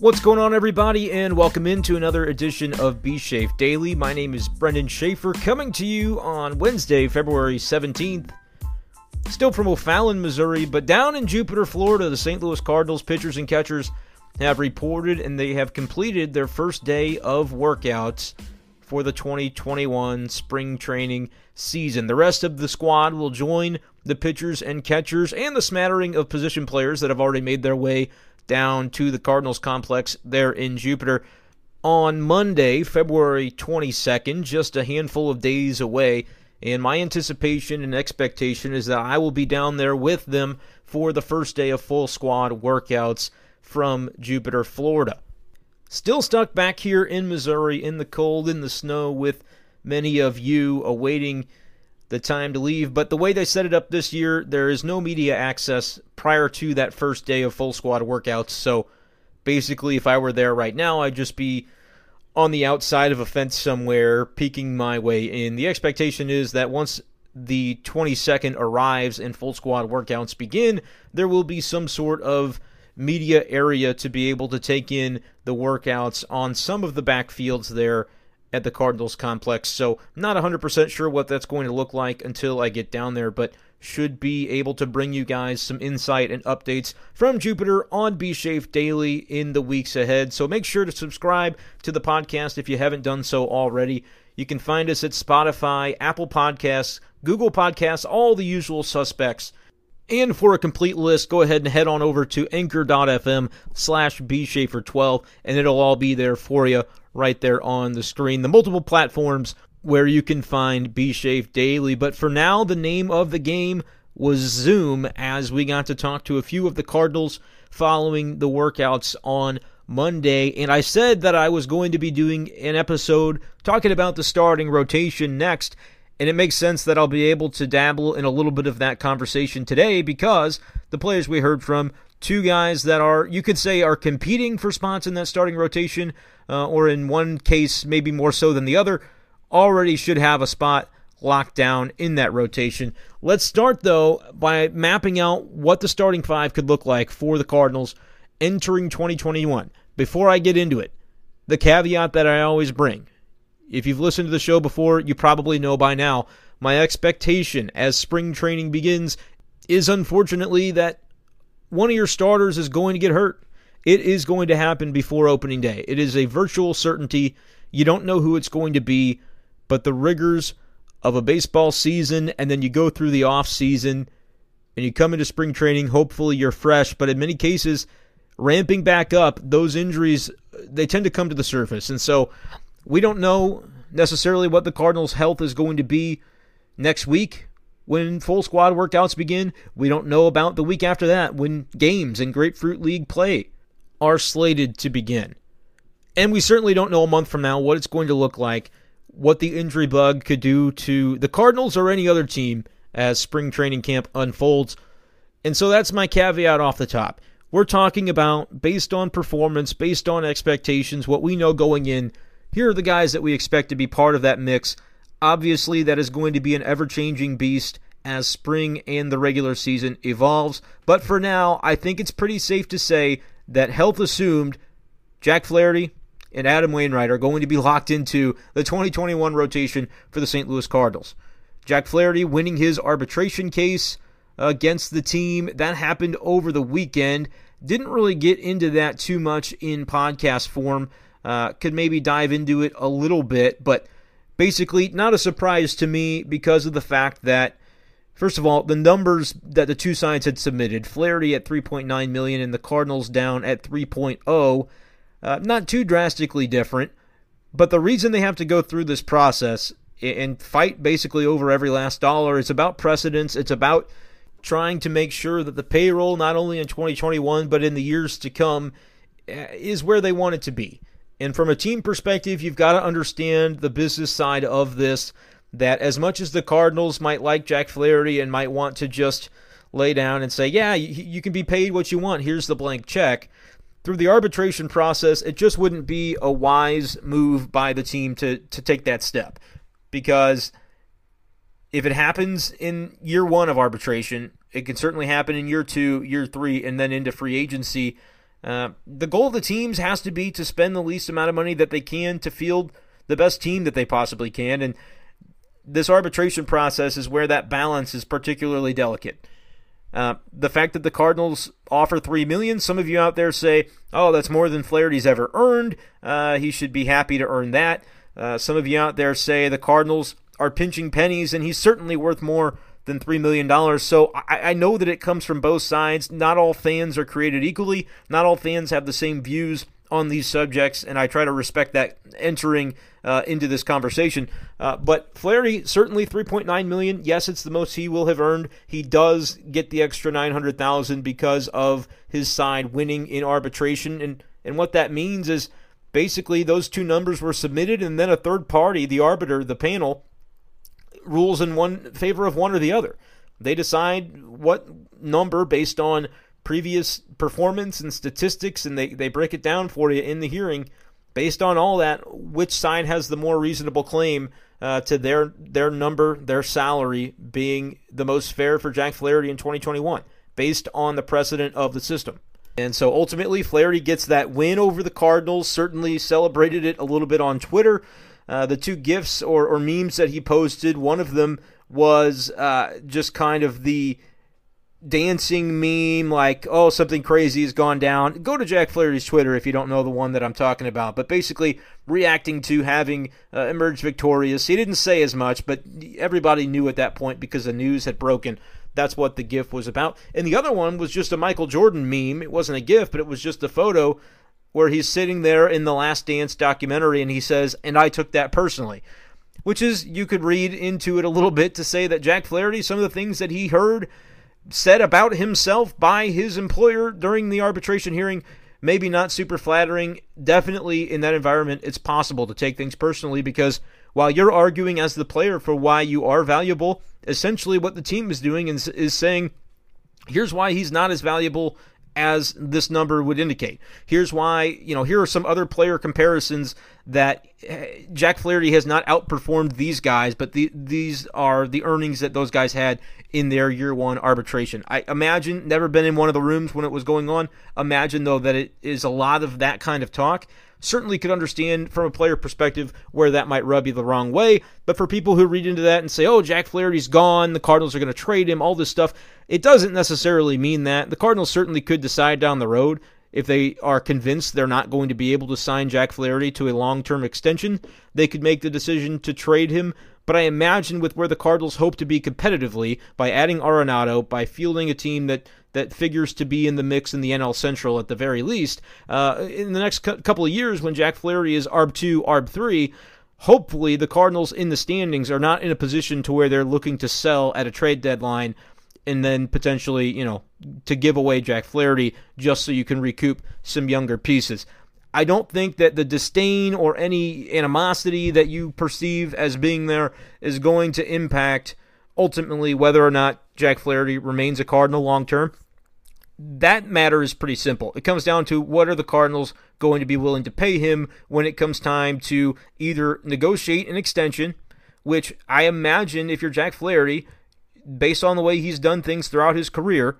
What's going on, everybody, and welcome into another edition of B Shafe Daily. My name is Brendan Schaefer, coming to you on Wednesday, February 17th. Still from O'Fallon, Missouri, but down in Jupiter, Florida, the St. Louis Cardinals pitchers and catchers have reported and they have completed their first day of workouts for the 2021 spring training season. The rest of the squad will join the pitchers and catchers and the smattering of position players that have already made their way down to the Cardinals complex there in Jupiter on Monday, February 22nd, just a handful of days away. And my anticipation and expectation is that I will be down there with them for the first day of full squad workouts from Jupiter, Florida. Still stuck back here in Missouri in the cold, in the snow, with many of you awaiting the time to leave. But the way they set it up this year, there is no media access prior to that first day of full squad workouts. So basically, if I were there right now, I'd just be on the outside of a fence somewhere, peeking my way in. The expectation is that once the 22nd arrives and full squad workouts begin, there will be some sort of media area to be able to take in the workouts on some of the backfields there at the Cardinals complex. So, not 100% sure what that's going to look like until I get down there, but should be able to bring you guys some insight and updates from Jupiter on B Shafe Daily in the weeks ahead. So, make sure to subscribe to the podcast if you haven't done so already. You can find us at Spotify, Apple Podcasts, Google Podcasts, all the usual suspects. And for a complete list, go ahead and head on over to anchor.fm slash bshafer12, and it'll all be there for you right there on the screen. The multiple platforms where you can find B Shafe Daily. But for now, the name of the game was Zoom as we got to talk to a few of the Cardinals following the workouts on Monday. And I said that I was going to be doing an episode talking about the starting rotation next. And it makes sense that I'll be able to dabble in a little bit of that conversation today because the players we heard from, two guys that are, you could say, are competing for spots in that starting rotation, uh, or in one case, maybe more so than the other, already should have a spot locked down in that rotation. Let's start, though, by mapping out what the starting five could look like for the Cardinals entering 2021. Before I get into it, the caveat that I always bring if you've listened to the show before, you probably know by now. My expectation as spring training begins is unfortunately that one of your starters is going to get hurt. It is going to happen before opening day. It is a virtual certainty. You don't know who it's going to be, but the rigors of a baseball season and then you go through the off season and you come into spring training, hopefully you're fresh, but in many cases ramping back up, those injuries they tend to come to the surface. And so we don't know necessarily what the Cardinals' health is going to be next week when full squad workouts begin. We don't know about the week after that when games in Grapefruit League play are slated to begin. And we certainly don't know a month from now what it's going to look like, what the injury bug could do to the Cardinals or any other team as spring training camp unfolds. And so that's my caveat off the top. We're talking about based on performance, based on expectations, what we know going in here are the guys that we expect to be part of that mix. Obviously, that is going to be an ever changing beast as spring and the regular season evolves. But for now, I think it's pretty safe to say that health assumed, Jack Flaherty and Adam Wainwright are going to be locked into the 2021 rotation for the St. Louis Cardinals. Jack Flaherty winning his arbitration case against the team. That happened over the weekend. Didn't really get into that too much in podcast form. Uh, could maybe dive into it a little bit, but basically not a surprise to me because of the fact that first of all the numbers that the two sides had submitted flaherty at 3.9 million and the cardinals down at 3.0 uh, not too drastically different but the reason they have to go through this process and fight basically over every last dollar is about precedence it's about trying to make sure that the payroll not only in 2021 but in the years to come uh, is where they want it to be and from a team perspective, you've got to understand the business side of this. That as much as the Cardinals might like Jack Flaherty and might want to just lay down and say, yeah, you, you can be paid what you want, here's the blank check. Through the arbitration process, it just wouldn't be a wise move by the team to, to take that step. Because if it happens in year one of arbitration, it can certainly happen in year two, year three, and then into free agency Uh, the goal of the teams has to be to spend the least amount of money that they can to field the best team that they possibly can. And this arbitration process is where that balance is particularly delicate. Uh, the fact that the Cardinals offer three million, some of you out there say, "Oh, that's more than Flaherty's ever earned. Uh, he should be happy to earn that." Uh, some of you out there say the Cardinals are pinching pennies, and he's certainly worth more than $3 million. So I, I, know that it comes from both sides. Not all fans are created equally, not all fans have the same views on these subjects, and I try to respect that entering uh, into this conversation. Uh, but Flaherty certainly 3.9 million. Yes, it's the most he will have earned. He does get the extra 900,000 because of his side winning in arbitration, and and what that means is basically those two numbers were submitted, and then a third party, the arbiter, the panel, rules in one favor of one or the other. They decide what number based on previous performance and statistics, and they, they break it down for you in the hearing based on all that, which side has the more reasonable claim uh, to their their number, their salary being the most fair for Jack Flaherty in 2021, based on the precedent of the system. And so ultimately, Flaherty gets that win over the Cardinals. Certainly celebrated it a little bit on Twitter. Uh, the two gifs or, or memes that he posted, one of them was uh, just kind of the dancing meme, like, oh, something crazy has gone down. Go to Jack Flaherty's Twitter if you don't know the one that I'm talking about. But basically, reacting to having uh, emerged victorious. He didn't say as much, but everybody knew at that point because the news had broken. That's what the GIF was about. And the other one was just a Michael Jordan meme. It wasn't a GIF, but it was just a photo where he's sitting there in the Last Dance documentary and he says, and I took that personally. Which is, you could read into it a little bit to say that Jack Flaherty, some of the things that he heard said about himself by his employer during the arbitration hearing, maybe not super flattering. Definitely in that environment, it's possible to take things personally because while you're arguing as the player for why you are valuable, essentially what the team is doing is, is saying, here's why he's not as valuable as this number would indicate. Here's why, you know, here are some other player comparisons that eh, Jack Flaherty has not outperformed these guys, but the, these are the earnings that those guys had in their year one arbitration. I imagine, never been in one of the rooms when it was going on. Imagine, though, that it is a lot of that kind of talk certainly could understand from a player perspective where that might rub you the wrong way. But for people who read into that and say, oh, Jack Flaherty's gone, the Cardinals are going to trade him, all this stuff, it doesn't necessarily mean that. The Cardinals certainly could decide down the road if they are convinced they're not going to be able to sign Jack Flaherty to a long term extension, they could make the decision to trade him. But I imagine with where the Cardinals hope to be competitively by adding Arenado, by fielding a team that that figures to be in the mix in the NL Central at the very least. Uh, in the next cu- couple of years, when Jack Flaherty is ARB two, ARB three, hopefully the Cardinals in the standings are not in a position to where they're looking to sell at a trade deadline and then potentially, you know, to give away Jack Flaherty just so you can recoup some younger pieces. I don't think that the disdain or any animosity that you perceive as being there is going to impact ultimately whether or not Jack Flaherty remains a Cardinal long term. That matter is pretty simple. It comes down to what are the Cardinals going to be willing to pay him when it comes time to either negotiate an extension, which I imagine if you're Jack Flaherty, based on the way he's done things throughout his career,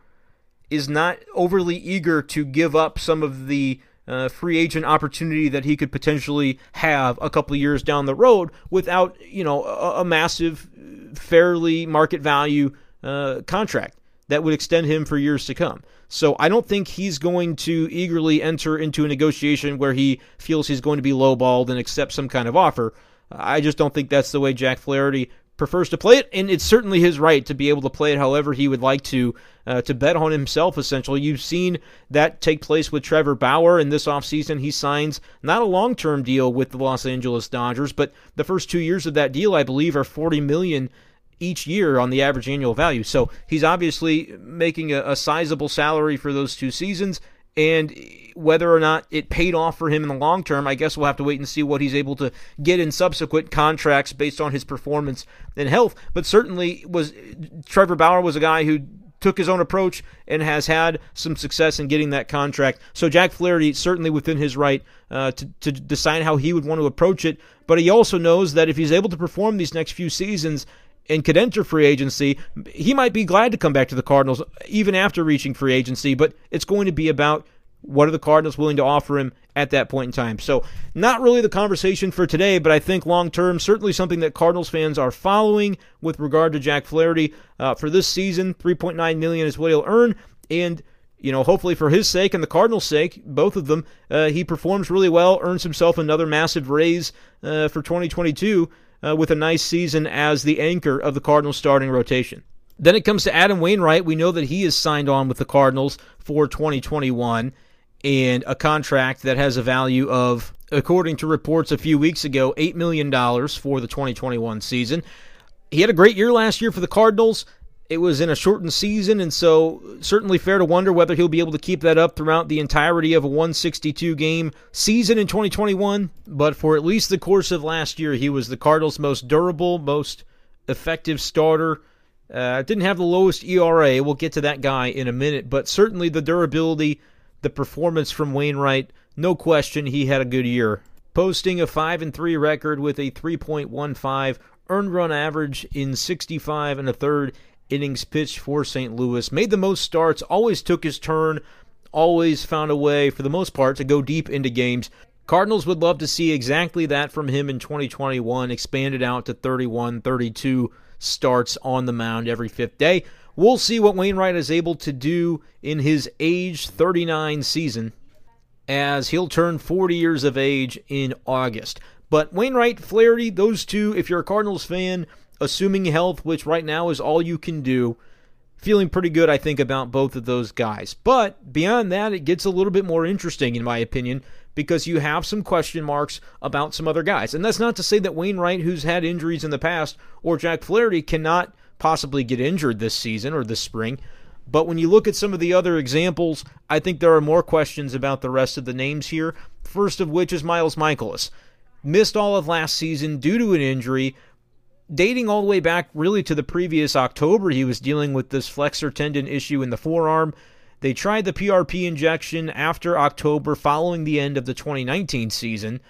is not overly eager to give up some of the uh, free agent opportunity that he could potentially have a couple years down the road without, you know, a, a massive, fairly market value uh, contract that would extend him for years to come. So I don't think he's going to eagerly enter into a negotiation where he feels he's going to be lowballed and accept some kind of offer. I just don't think that's the way Jack Flaherty prefers to play it, and it's certainly his right to be able to play it however he would like to, uh, to bet on himself, essentially. You've seen that take place with Trevor Bauer, in this offseason he signs not a long term deal with the Los Angeles Dodgers, but the first two years of that deal, I believe, are 40 million each year on the average annual value. So he's obviously making a, a sizable salary for those two seasons. And whether or not it paid off for him in the long term, I guess we'll have to wait and see what he's able to get in subsequent contracts based on his performance and health. But certainly was Trevor Bauer was a guy who took his own approach and has had some success in getting that contract. So Jack Flaherty certainly within his right uh, to to decide how he would want to approach it. But he also knows that if he's able to perform these next few seasons and could enter free agency, he might be glad to come back to the Cardinals even after reaching free agency, but it's going to be about What are the Cardinals willing to offer him at that point in time? So, not really the conversation for today, but I think long term, certainly something that Cardinals fans are following with regard to Jack Flaherty uh, for this season. 3.9 million is what he'll earn, and you know, hopefully for his sake and the Cardinals' sake, both of them, uh, he performs really well, earns himself another massive raise uh, for 2022 uh, with a nice season as the anchor of the Cardinals' starting rotation. Then it comes to Adam Wainwright. We know that he is signed on with the Cardinals for 2021 and a contract that has a value of, according to reports a few weeks ago, $8 million for the 2021 season. He had a great year last year for the Cardinals. It was in a shortened season, and so certainly fair to wonder whether he'll be able to keep that up throughout the entirety of a 162 game season in 2021. But for at least the course of last year, he was the Cardinals' most durable, most effective starter. Uh, didn't have the lowest ERA. We'll get to that guy in a minute, but certainly the durability, the performance from Wainwright, no question he had a good year. Posting a 5 and 3 record with a 3.15 earned run average in 65 and a third innings pitched for St. Louis. Made the most starts, always took his turn, always found a way, for the most part, to go deep into games. Cardinals would love to see exactly that from him in 2021, expanded out to 31, 32 starts on the mound every fifth day. We'll see what Wainwright is able to do in his age 39 season as he'll turn 40 years of age in August. But Wainwright, Flaherty, those two, if you're a Cardinals fan, assuming health, which right now is all you can do. Feeling pretty good, I think, about both of those guys. But beyond that, it gets a little bit more interesting, in my opinion, because you have some question marks about some other guys. And that's not to say that Wainwright, who's had injuries in the past, or Jack Flaherty cannot possibly get injured this season or this spring. But when you look at some of the other examples, I think there are more questions about the rest of the names here. First of which is Miles Mikolas. Missed all of last season due to an injury, dating all the way back really to the previous October, he was dealing with this flexor tendon issue in the forearm. They tried the PRP injection after October following the end of the 2019 season,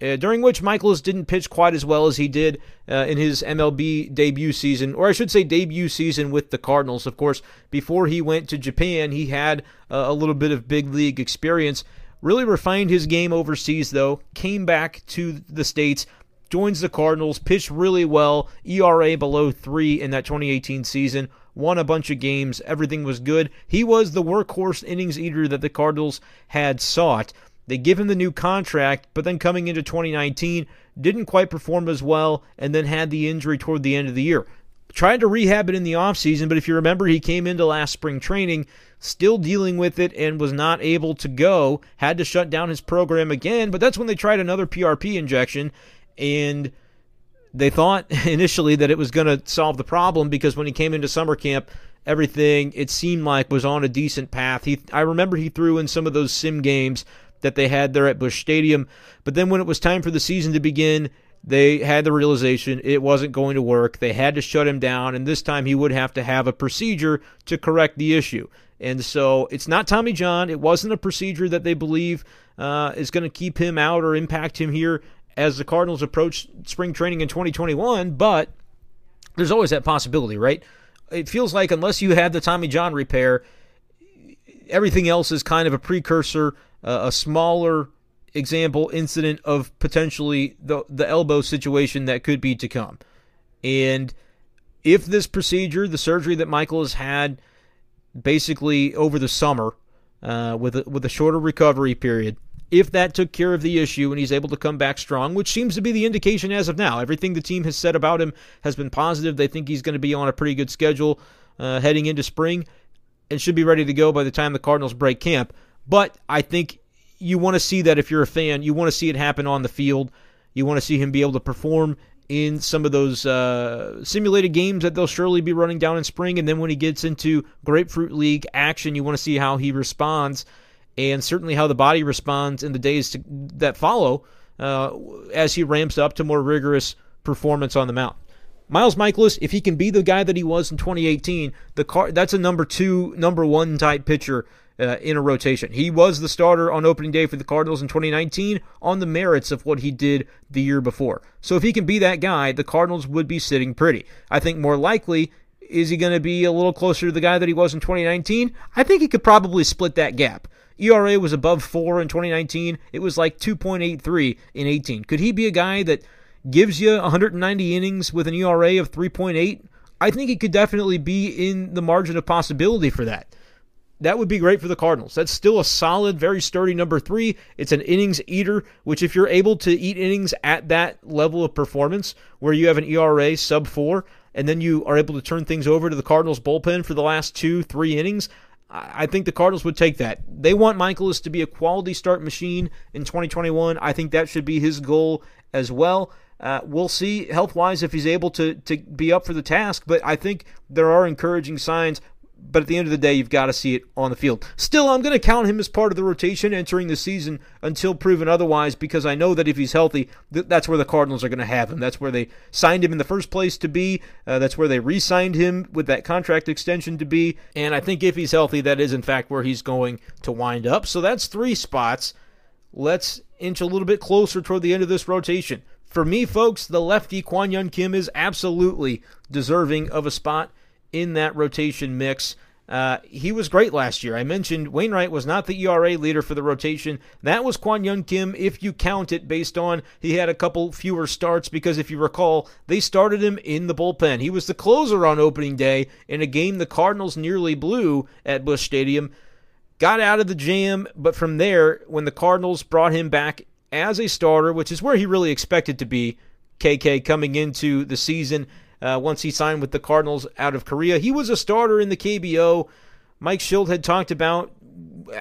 uh, during which Mikolas didn't pitch quite as well as he did uh, in his MLB debut season, or I should say debut season with the Cardinals. Of course, before he went to Japan, he had uh, a little bit of big league experience. Really refined his game overseas, though, came back to the States joins the Cardinals, pitched really well, ERA below three in that 2018 season, won a bunch of games, everything was good. He was the workhorse innings eater that the Cardinals had sought. They give him the new contract, but then coming into 2019, didn't quite perform as well, and then had the injury toward the end of the year. Tried to rehab it in the offseason, but if you remember, he came into last spring training still dealing with it and was not able to go, had to shut down his program again, but that's when they tried another PRP injection and they thought initially that it was going to solve the problem because when he came into summer camp, everything it seemed like was on a decent path. He, I remember he threw in some of those sim games that they had there at Busch Stadium, but then when it was time for the season to begin, they had the realization it wasn't going to work. They had to shut him down, and this time he would have to have a procedure to correct the issue. And so it's not Tommy John. It wasn't a procedure that they believe uh, is going to keep him out or impact him here as the Cardinals approach spring training in 2021, but there's always that possibility, right? It feels like unless you have the Tommy John repair, everything else is kind of a precursor, uh, a smaller example incident of potentially the the elbow situation that could be to come. And if this procedure, the surgery that Mikolas has had basically over the summer, uh, with a, with a shorter recovery period, if that took care of the issue and he's able to come back strong, which seems to be the indication as of now. Everything the team has said about him has been positive. They think he's going to be on a pretty good schedule uh, heading into spring and should be ready to go by the time the Cardinals break camp. But I think you want to see that if you're a fan, you want to see it happen on the field. You want to see him be able to perform in some of those uh, simulated games that they'll surely be running down in spring. And then when he gets into Grapefruit League action, you want to see how he responds and certainly how the body responds in the days to, that follow uh, as he ramps up to more rigorous performance on the mound. Miles Mikolas, if he can be the guy that he was in 2018, the car that's a number two, number one type pitcher uh, in a rotation. He was the starter on opening day for the Cardinals in 2019 on the merits of what he did the year before. So if he can be that guy, the Cardinals would be sitting pretty. I think more likely is he going to be a little closer to the guy that he was in 2019? I think he could probably split that gap ERA was above 4 in 2019. It was like 2.83 in 18. Could he be a guy that gives you 190 innings with an ERA of 3.8? I think he could definitely be in the margin of possibility for that. That would be great for the Cardinals. That's still a solid, very sturdy number three. It's an innings eater, which, if you're able to eat innings at that level of performance, where you have an ERA sub four, and then you are able to turn things over to the Cardinals bullpen for the last two, three innings, I think the Cardinals would take that. They want Mikolas to be a quality start machine in 2021. I think that should be his goal as well. Uh, we'll see health wise if he's able to to be up for the task, but I think there are encouraging signs. But at the end of the day, you've got to see it on the field. Still, I'm going to count him as part of the rotation entering the season until proven otherwise because I know that if he's healthy, th- that's where the Cardinals are going to have him. That's where they signed him in the first place to be. Uh, that's where they re signed him with that contract extension to be. And I think if he's healthy, that is in fact where he's going to wind up. So that's three spots. Let's inch a little bit closer toward the end of this rotation. For me, folks, the lefty Kwang Hyun Kim is absolutely deserving of a spot in that rotation mix. Uh, he was great last year. I mentioned Wainwright was not the ERA leader for the rotation. That was Kwang Hyun Kim, if you count it based on he had a couple fewer starts, because if you recall, they started him in the bullpen. He was the closer on opening day in a game the Cardinals nearly blew at Busch Stadium. Got out of the jam, but from there, when the Cardinals brought him back as a starter, which is where he really expected to be. KK coming into the season uh, once he signed with the Cardinals out of Korea. He was a starter in the KBO. Mike Shildt had talked about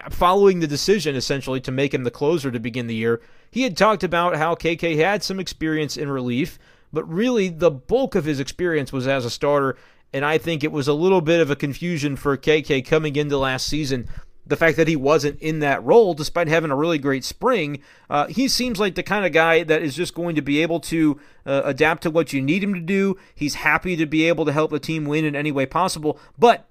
following the decision essentially to make him the closer to begin the year. He had talked about how KK had some experience in relief, but really the bulk of his experience was as a starter. And I think it was a little bit of a confusion for KK coming into last season the fact that he wasn't in that role despite having a really great spring. Uh, he seems like the kind of guy that is just going to be able to uh, adapt to what you need him to do. He's happy to be able to help the team win in any way possible, but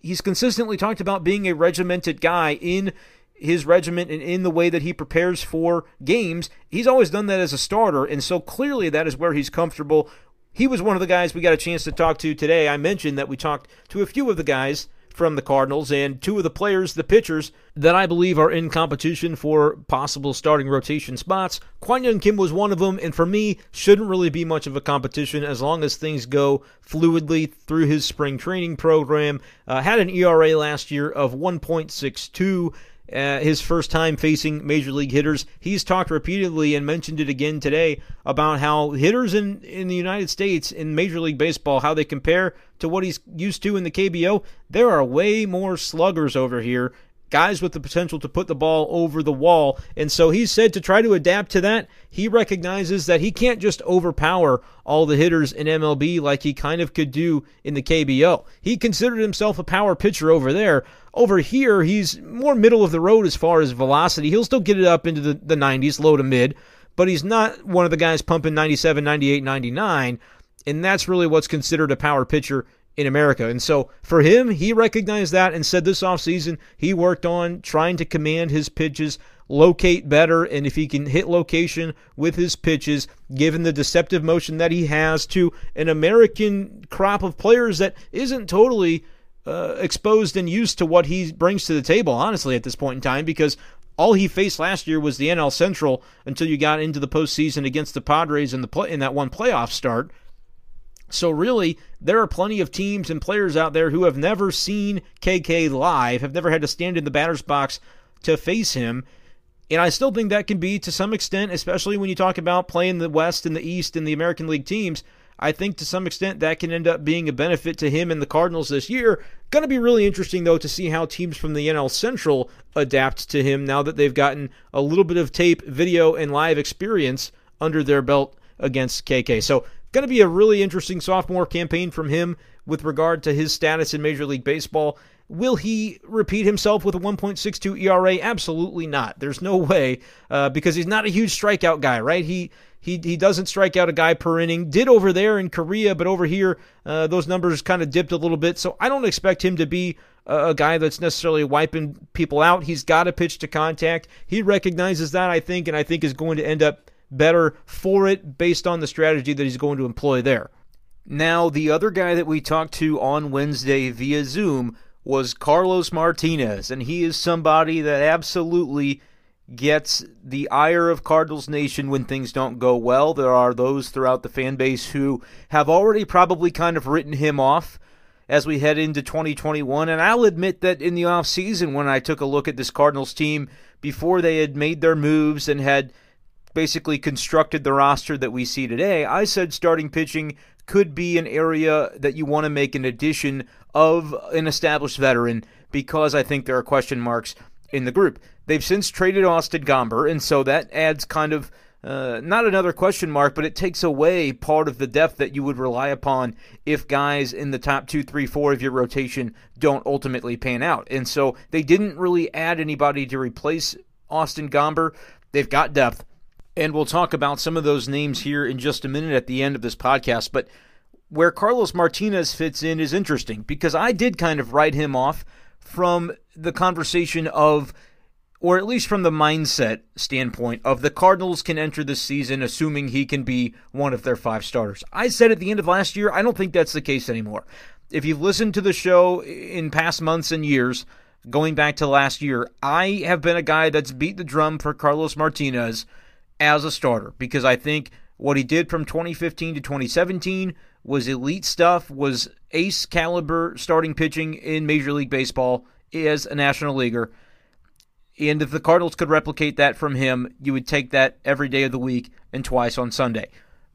he's consistently talked about being a regimented guy in his regiment and in the way that he prepares for games. He's always done that as a starter, and so clearly that is where he's comfortable. He was one of the guys we got a chance to talk to today. I mentioned that we talked to a few of the guys from the Cardinals and two of the players, the pitchers, that I believe are in competition for possible starting rotation spots. Kwang Hyun Kim was one of them, and for me, shouldn't really be much of a competition as long as things go fluidly through his spring training program. Uh, had an ERA last year of 1.62 uh, his first time facing major league hitters. He's talked repeatedly and mentioned it again today about how hitters in, in the United States in Major League Baseball, how they compare to what he's used to in the KBO. There are way more sluggers over here guys with the potential to put the ball over the wall. And so he said to try to adapt to that, he recognizes that he can't just overpower all the hitters in MLB like he kind of could do in the KBO. He considered himself a power pitcher over there. Over here, he's more middle of the road as far as velocity. He'll still get it up into the, the 90s, low to mid, but he's not one of the guys pumping 97, 98, 99. And that's really what's considered a power pitcher in America. And so for him, he recognized that and said this offseason he worked on trying to command his pitches, locate better, and if he can hit location with his pitches, given the deceptive motion that he has to an American crop of players that isn't totally uh, exposed and used to what he brings to the table, honestly, at this point in time, because all he faced last year was the NL Central until you got into the postseason against the Padres in the play, in that one playoff start. So, really, there are plenty of teams and players out there who have never seen KK live, have never had to stand in the batter's box to face him. And I still think that can be, to some extent, especially when you talk about playing the West and the East and the American League teams, I think to some extent that can end up being a benefit to him and the Cardinals this year. Going to be really interesting, though, to see how teams from the NL Central adapt to him now that they've gotten a little bit of tape, video, and live experience under their belt against KK. So, Going to be a really interesting sophomore campaign from him with regard to his status in Major League Baseball. Will he repeat himself with a 1.62 ERA? Absolutely not. There's no way uh, because he's not a huge strikeout guy, right? He he he doesn't strike out a guy per inning. Did over there in Korea, but over here uh, those numbers kind of dipped a little bit. So I don't expect him to be a, a guy that's necessarily wiping people out. He's got to pitch to contact. He recognizes that, I think, and I think is going to end up better for it based on the strategy that he's going to employ there. Now, the other guy that we talked to on Wednesday via Zoom was Carlos Martinez, and he is somebody that absolutely gets the ire of Cardinals Nation when things don't go well. There are those throughout the fan base who have already probably kind of written him off as we head into 2021. And I'll admit that in the offseason, when I took a look at this Cardinals team before they had made their moves and had basically constructed the roster that we see today, I said starting pitching could be an area that you want to make an addition of an established veteran because I think there are question marks in the group. They've since traded Austin Gomber, and so that adds kind of uh, not another question mark, but it takes away part of the depth that you would rely upon if guys in the top two, three, four of your rotation don't ultimately pan out. And so they didn't really add anybody to replace Austin Gomber. They've got depth, and we'll talk about some of those names here in just a minute at the end of this podcast. But where Carlos Martinez fits in is interesting because I did kind of write him off from the conversation of or at least from the mindset standpoint of the Cardinals can enter this season assuming he can be one of their five starters. I said at the end of last year, I don't think that's the case anymore. If you've listened to the show in past months and years, going back to last year, I have been a guy that's beat the drum for Carlos Martinez as a starter because I think what he did from 2015 to 2017 was elite stuff, was ace caliber starting pitching in Major League Baseball as a national leaguer. And if the Cardinals could replicate that from him, you would take that every day of the week and twice on Sunday.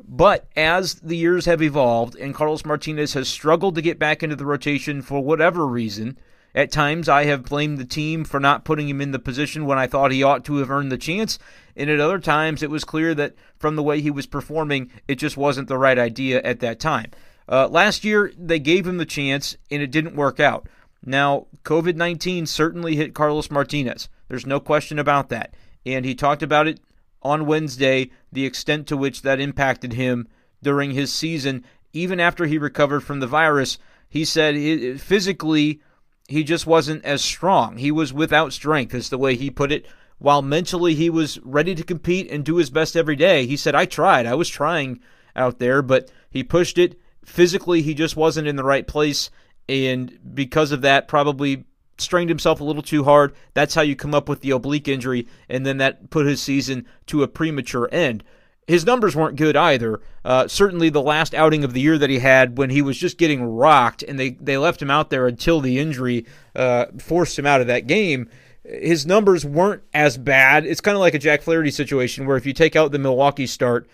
But as the years have evolved and Carlos Martinez has struggled to get back into the rotation for whatever reason, at times I have blamed the team for not putting him in the position when I thought he ought to have earned the chance, and at other times it was clear that from the way he was performing, it just wasn't the right idea at that time. Uh, last year, they gave him the chance, and it didn't work out. Now, COVID 19 certainly hit Carlos Martinez. There's no question about that. And he talked about it on Wednesday, the extent to which that impacted him during his season. Even after he recovered from the virus, he said physically he just wasn't as strong. He was without strength, is the way he put it. While mentally he was ready to compete and do his best every day, he said, I tried. I was trying out there, but he pushed it. Physically, he just wasn't in the right place. And because of that, probably strained himself a little too hard. That's how you come up with the oblique injury, and then that put his season to a premature end. His numbers weren't good either. Uh, certainly, the last outing of the year that he had, when he was just getting rocked, and they, they left him out there until the injury uh, forced him out of that game. His numbers weren't as bad. It's kind of like a Jack Flaherty situation where if you take out the Milwaukee start,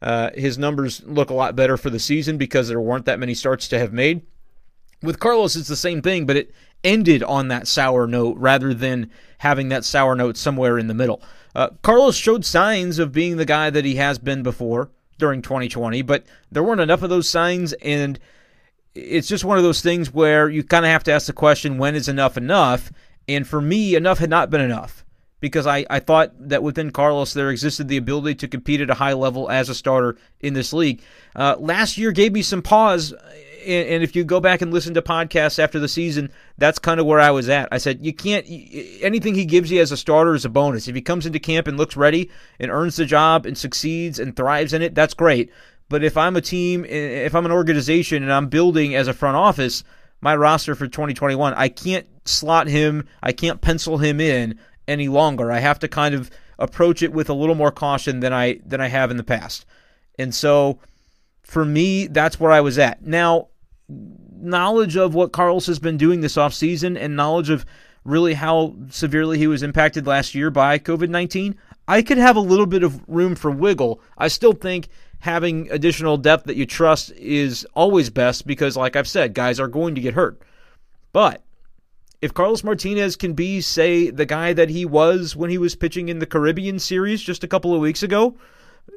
uh, his numbers look a lot better for the season because there weren't that many starts to have made. With Carlos, it's the same thing, but it ended on that sour note rather than having that sour note somewhere in the middle. Uh, Carlos showed signs of being the guy that he has been before during 2020, but there weren't enough of those signs, and it's just one of those things where you kind of have to ask the question when is enough enough? And for me, enough had not been enough because I, I thought that within Carlos there existed the ability to compete at a high level as a starter in this league. Uh, last year gave me some pause and, and if you go back and listen to podcasts after the season, that's kind of where I was at. I said you can't anything he gives you as a starter is a bonus. If he comes into camp and looks ready and earns the job and succeeds and thrives in it, that's great. But if I'm a team, if I'm an organization and I'm building as a front office my roster for 2021, I can't slot him, I can't pencil him in any longer. I have to kind of approach it with a little more caution than I than I have in the past. And so for me, that's where I was at. Now, knowledge of what Carlos has been doing this offseason and knowledge of really how severely he was impacted last year by COVID 19, I could have a little bit of room for wiggle. I still think having additional depth that you trust is always best because, like I've said, guys are going to get hurt. But if Carlos Martinez can be, say, the guy that he was when he was pitching in the Caribbean series just a couple of weeks ago,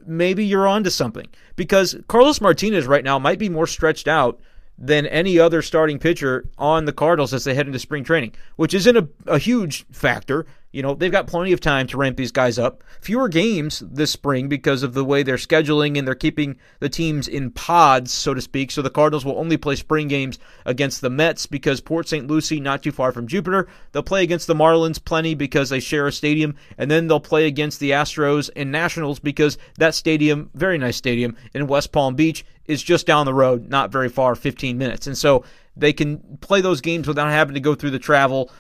maybe you're onto something. Because Carlos Martinez right now might be more stretched out than any other starting pitcher on the Cardinals as they head into spring training, which isn't a, a huge factor. You know, they've got plenty of time to ramp these guys up. Fewer games this spring because of the way they're scheduling and they're keeping the teams in pods, so to speak. So the Cardinals will only play spring games against the Mets because Port St. Lucie, not too far from Jupiter. They'll play against the Marlins plenty because they share a stadium. And then they'll play against the Astros and Nationals because that stadium, very nice stadium in West Palm Beach, is just down the road, not very far, 15 minutes. And so they can play those games without having to go through the travel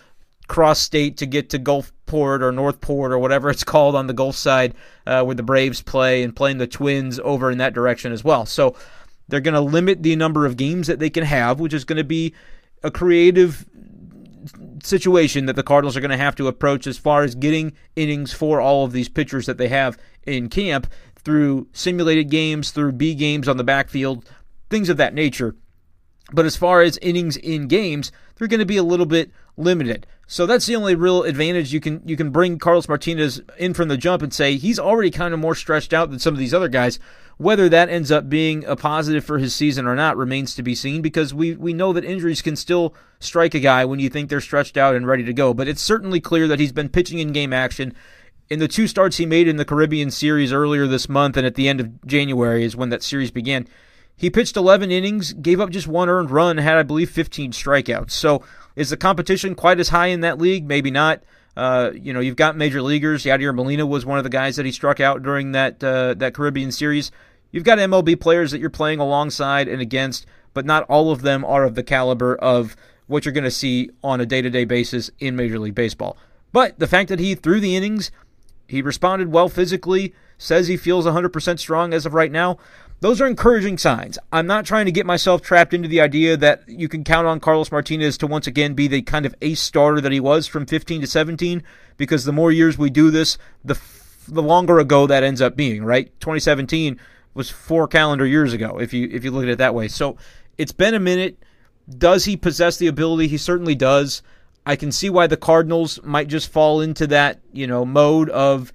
cross state to get to Gulfport or Northport or whatever it's called on the Gulf side uh, where the Braves play and playing the Twins over in that direction as well. So they're going to limit the number of games that they can have, which is going to be a creative situation that the Cardinals are going to have to approach as far as getting innings for all of these pitchers that they have in camp through simulated games, through B games on the backfield, things of that nature. But as far as innings in games, they're going to be a little bit limited. So that's the only real advantage you can you can bring Carlos Martinez in from the jump and say he's already kind of more stretched out than some of these other guys. Whether that ends up being a positive for his season or not remains to be seen because we we know that injuries can still strike a guy when you think they're stretched out and ready to go. But it's certainly clear that he's been pitching in game action. In the two starts he made in the Caribbean series earlier this month and at the end of January is when that series began. He pitched 11 innings, gave up just one earned run, had I believe 15 strikeouts. So is the competition quite as high in that league? Maybe not. Uh, you know, you've got major leaguers. Yadier Molina was one of the guys that he struck out during that uh, that Caribbean series. You've got MLB players that you're playing alongside and against, but not all of them are of the caliber of what you're going to see on a day-to-day basis in Major League Baseball. But the fact that he threw the innings, he responded well physically, says he feels 100% strong as of right now. Those are encouraging signs. I'm not trying to get myself trapped into the idea that you can count on Carlos Martinez to once again be the kind of ace starter that he was from 15 to 17, because the more years we do this, the the longer ago that ends up being. Right? 2017 was four calendar years ago, if you if you look at it that way. So it's been a minute. Does he possess the ability? He certainly does. I can see why the Cardinals might just fall into that you know mode of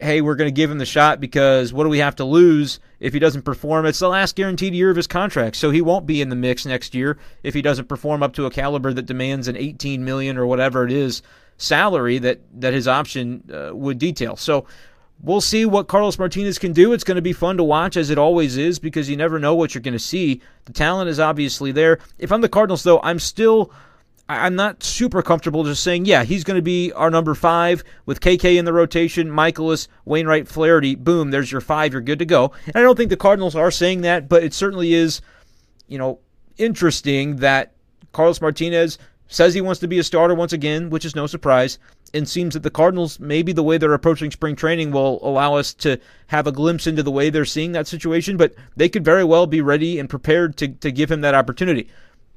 hey, we're going to give him the shot because what do we have to lose if he doesn't perform? It's the last guaranteed year of his contract, so he won't be in the mix next year if he doesn't perform up to a caliber that demands an 18 million or whatever it is salary that that his option uh, would detail. So we'll see what Carlos Martinez can do. It's going to be fun to watch as it always is because you never know what you're going to see. The talent is obviously there. If I'm the Cardinals though, I'm still I'm not super comfortable just saying, yeah, he's going to be our number five with KK in the rotation, Mikolas, Wainwright, Flaherty. Boom, there's your five. You're good to go. And I don't think the Cardinals are saying that, but it certainly is, you know, interesting that Carlos Martinez says he wants to be a starter once again, which is no surprise. And seems that the Cardinals, maybe the way they're approaching spring training, will allow us to have a glimpse into the way they're seeing that situation. But they could very well be ready and prepared to, to give him that opportunity.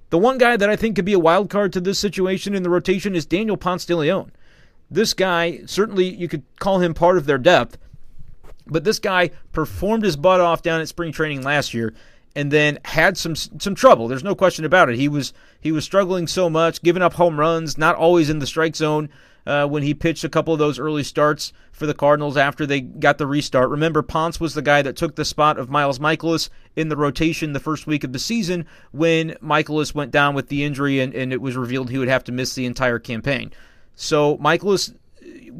The one guy that I think could be a wild card to this situation in the rotation is Daniel Ponce de Leon. This guy, certainly you could call him part of their depth, but this guy performed his butt off down at spring training last year and then had some some trouble. There's no question about it. He was he was struggling so much, giving up home runs, not always in the strike zone uh, when he pitched a couple of those early starts for the Cardinals after they got the restart. Remember, Ponce was the guy that took the spot of Miles Mikolas in the rotation the first week of the season when Mikolas went down with the injury and, and it was revealed he would have to miss the entire campaign. So Mikolas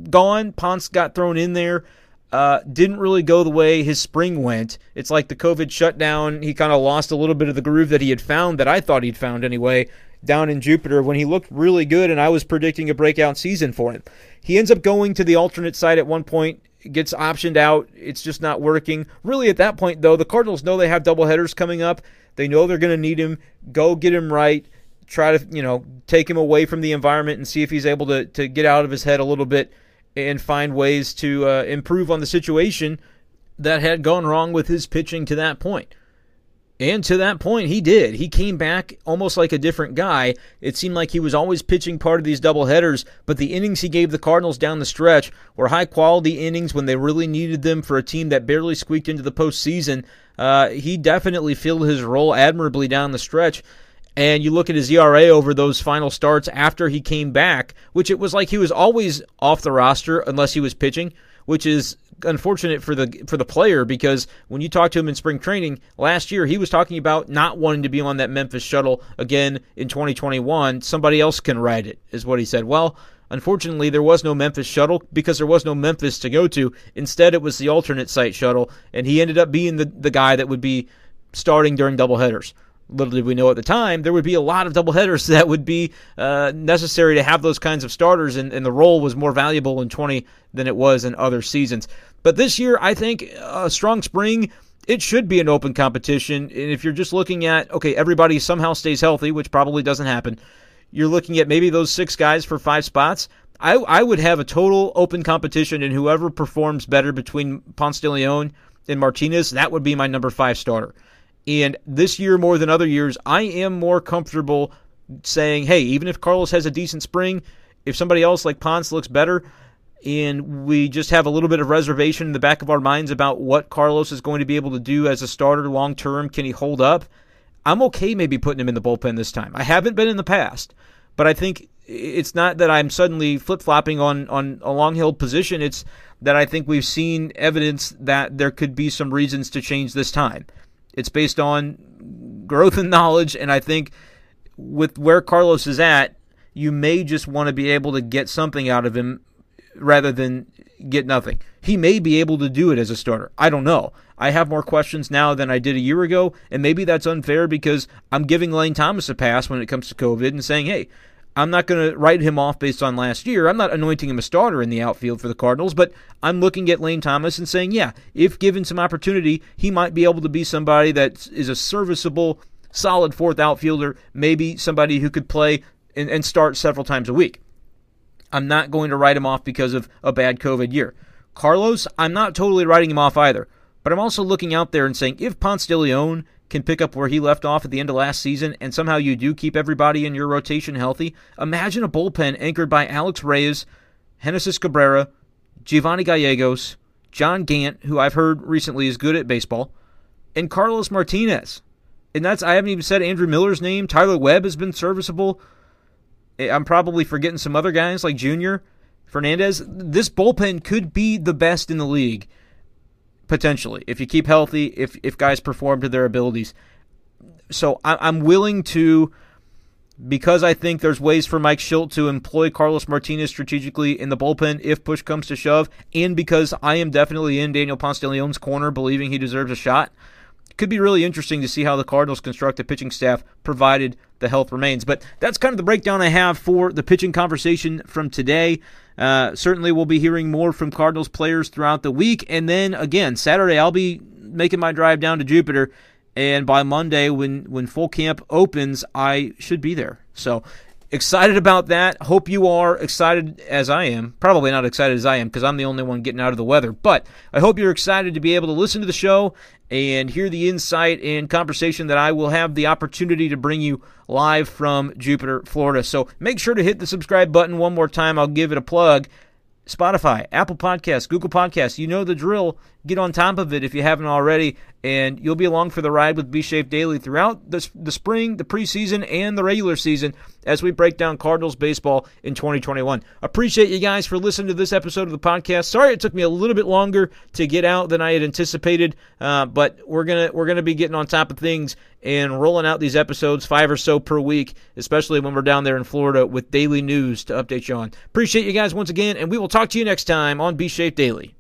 gone, Ponce got thrown in there. Uh, didn't really go the way his spring went. It's like the COVID shutdown. He kind of lost a little bit of the groove that he had found, that I thought he'd found anyway, down in Jupiter when he looked really good, and I was predicting a breakout season for him. He ends up going to the alternate side at one point, gets optioned out. It's just not working. Really, at that point, though, the Cardinals know they have doubleheaders coming up. They know they're going to need him. Go get him right. Try to, you know, take him away from the environment and see if he's able to, to get out of his head a little bit and find ways to uh, improve on the situation that had gone wrong with his pitching to that point. And to that point, he did. He came back almost like a different guy. It seemed like he was always pitching part of these doubleheaders, but the innings he gave the Cardinals down the stretch were high quality innings when they really needed them for a team that barely squeaked into the postseason. Uh, he definitely filled his role admirably down the stretch. And you look at his ERA over those final starts after he came back, which it was like he was always off the roster unless he was pitching, which is unfortunate for the for the player because when you talk to him in spring training last year, he was talking about not wanting to be on that Memphis shuttle again in 2021. Somebody else can ride it, is what he said. Well, unfortunately, there was no Memphis shuttle because there was no Memphis to go to. Instead, it was the alternate site shuttle, and he ended up being the the guy that would be starting during doubleheaders little did we know at the time, there would be a lot of doubleheaders that would be uh, necessary to have those kinds of starters, and, and the role was more valuable in 20 than it was in other seasons. But this year, I think a strong spring it should be an open competition. And if you're just looking at, okay, everybody somehow stays healthy, which probably doesn't happen, you're looking at maybe those six guys for five spots. I, I would have a total open competition, and whoever performs better between Ponce de Leon and Martinez, that would be my number five starter. And this year, more than other years, I am more comfortable saying, hey, even if Carlos has a decent spring, if somebody else like Ponce looks better, and we just have a little bit of reservation in the back of our minds about what Carlos is going to be able to do as a starter long term. Can he hold up? I'm okay maybe putting him in the bullpen this time. I haven't been in the past, but I think it's not that I'm suddenly flip flopping on, on a long held position. It's that I think we've seen evidence that there could be some reasons to change this time. It's based on growth and knowledge, and I think with where Carlos is at, you may just want to be able to get something out of him rather than get nothing. He may be able to do it as a starter. I don't know. I have more questions now than I did a year ago, and maybe that's unfair because I'm giving Lane Thomas a pass when it comes to COVID and saying, hey, I'm not going to write him off based on last year. I'm not anointing him a starter in the outfield for the Cardinals, but I'm looking at Lane Thomas and saying, yeah, if given some opportunity, he might be able to be somebody that is a serviceable, solid fourth outfielder, maybe somebody who could play and, and start several times a week. I'm not going to write him off because of a bad COVID year. Carlos, I'm not totally writing him off either, but I'm also looking out there and saying if Ponce de Leon can pick up where he left off at the end of last season and somehow you do keep everybody in your rotation healthy, imagine a bullpen anchored by Alex Reyes, Genesis Cabrera, Giovanni Gallegos, John Gant, who I've heard recently is good at baseball, and Carlos Martinez. And that's I haven't even said Andrew Miller's name. Tyler Webb has been serviceable. Eh, I'm probably forgetting some other guys like Junior Fernandez. This bullpen could be the best in the league potentially if you keep healthy, if if guys perform to their abilities. So I, am willing to, because I think there's ways for Mike Shildt to employ Carlos Martinez strategically in the bullpen if push comes to shove, and because I am definitely in Daniel Ponce de Leon's corner, believing he deserves a shot could be really interesting to see how the Cardinals construct a pitching staff, provided the health remains. But that's kind of the breakdown I have for the pitching conversation from today. Uh, certainly, we'll be hearing more from Cardinals players throughout the week. And then again, Saturday, I'll be making my drive down to Jupiter. And by Monday, when, when full camp opens, I should be there. So excited about that. Hope you are excited as I am. Probably not excited as I am because I'm the only one getting out of the weather. But I hope you're excited to be able to listen to the show and hear the insight and conversation that I will have the opportunity to bring you live from Jupiter, Florida. So make sure to hit the subscribe button one more time. I'll give it a plug. Spotify, Apple Podcasts, Google Podcasts. You know the drill. Get on top of it if you haven't already, and you'll be along for the ride with B Shape Daily throughout the, the spring, the preseason, and the regular season as we break down Cardinals baseball in 2021. Appreciate you guys for listening to this episode of the podcast. Sorry it took me a little bit longer to get out than I had anticipated, uh, but we're gonna we're gonna be getting on top of things and rolling out these episodes, five or so per week, especially when we're down there in Florida with daily news to update you on. Appreciate you guys once again, and we will talk to you next time on B Shape Daily.